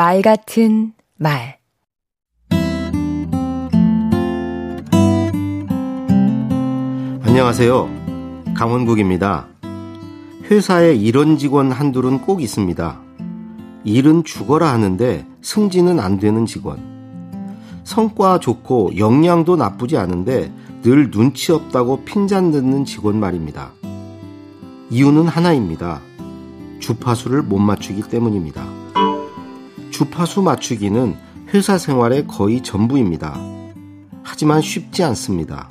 말 같은 말 안녕하세요. 강원국입니다. 회사에 이런 직원 한둘은 꼭 있습니다. 일은 죽어라 하는데 승진은 안 되는 직원. 성과 좋고 역량도 나쁘지 않은데 늘 눈치 없다고 핀잔 듣는 직원 말입니다. 이유는 하나입니다. 주파수를 못 맞추기 때문입니다. 주파수 맞추기는 회사 생활의 거의 전부입니다. 하지만 쉽지 않습니다.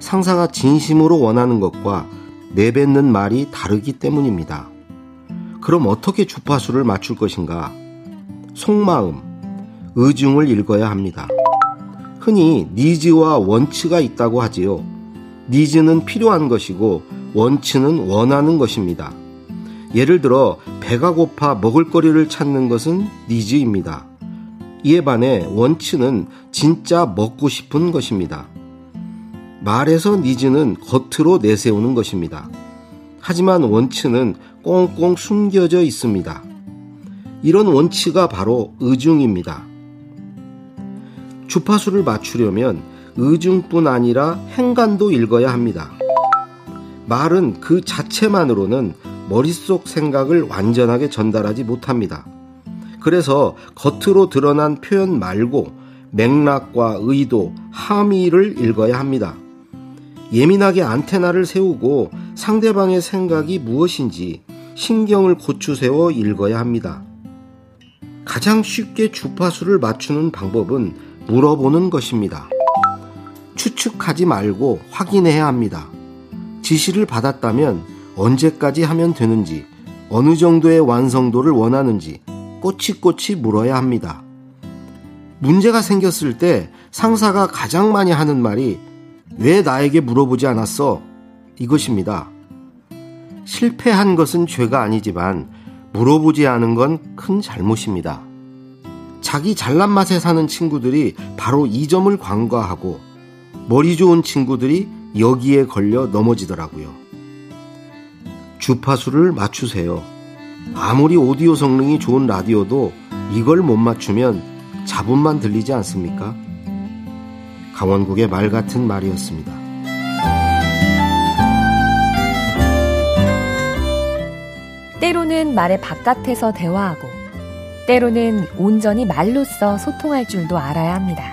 상사가 진심으로 원하는 것과 내뱉는 말이 다르기 때문입니다. 그럼 어떻게 주파수를 맞출 것인가? 속마음, 의중을 읽어야 합니다. 흔히 니즈와 원치가 있다고 하지요. 니즈는 필요한 것이고 원치는 원하는 것입니다. 예를 들어 배가 고파 먹을거리를 찾는 것은 니즈입니다. 이에 반해 원치는 진짜 먹고 싶은 것입니다. 말에서 니즈는 겉으로 내세우는 것입니다. 하지만 원치는 꽁꽁 숨겨져 있습니다. 이런 원치가 바로 의중입니다. 주파수를 맞추려면 의중뿐 아니라 행간도 읽어야 합니다. 말은 그 자체만으로는 머릿속 생각을 완전하게 전달하지 못합니다. 그래서 겉으로 드러난 표현 말고 맥락과 의도, 함의를 읽어야 합니다. 예민하게 안테나를 세우고 상대방의 생각이 무엇인지 신경을 고추 세워 읽어야 합니다. 가장 쉽게 주파수를 맞추는 방법은 물어보는 것입니다. 추측하지 말고 확인해야 합니다. 지시를 받았다면 언제까지 하면 되는지, 어느 정도의 완성도를 원하는지 꼬치꼬치 물어야 합니다. 문제가 생겼을 때 상사가 가장 많이 하는 말이 왜 나에게 물어보지 않았어? 이것입니다. 실패한 것은 죄가 아니지만 물어보지 않은 건 큰 잘못입니다. 자기 잘난 맛에 사는 친구들이 바로 이 점을 관과하고 머리 좋은 친구들이 여기에 걸려 넘어지더라고요. 주파수를 맞추세요. 아무리 오디오 성능이 좋은 라디오도 이걸 못 맞추면 잡음만 들리지 않습니까? 강원국의 말 같은 말이었습니다. 때로는 말의 바깥에서 대화하고 때로는 온전히 말로써 소통할 줄도 알아야 합니다.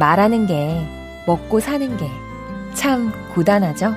말하는 게 먹고 사는 게 참 고단하죠?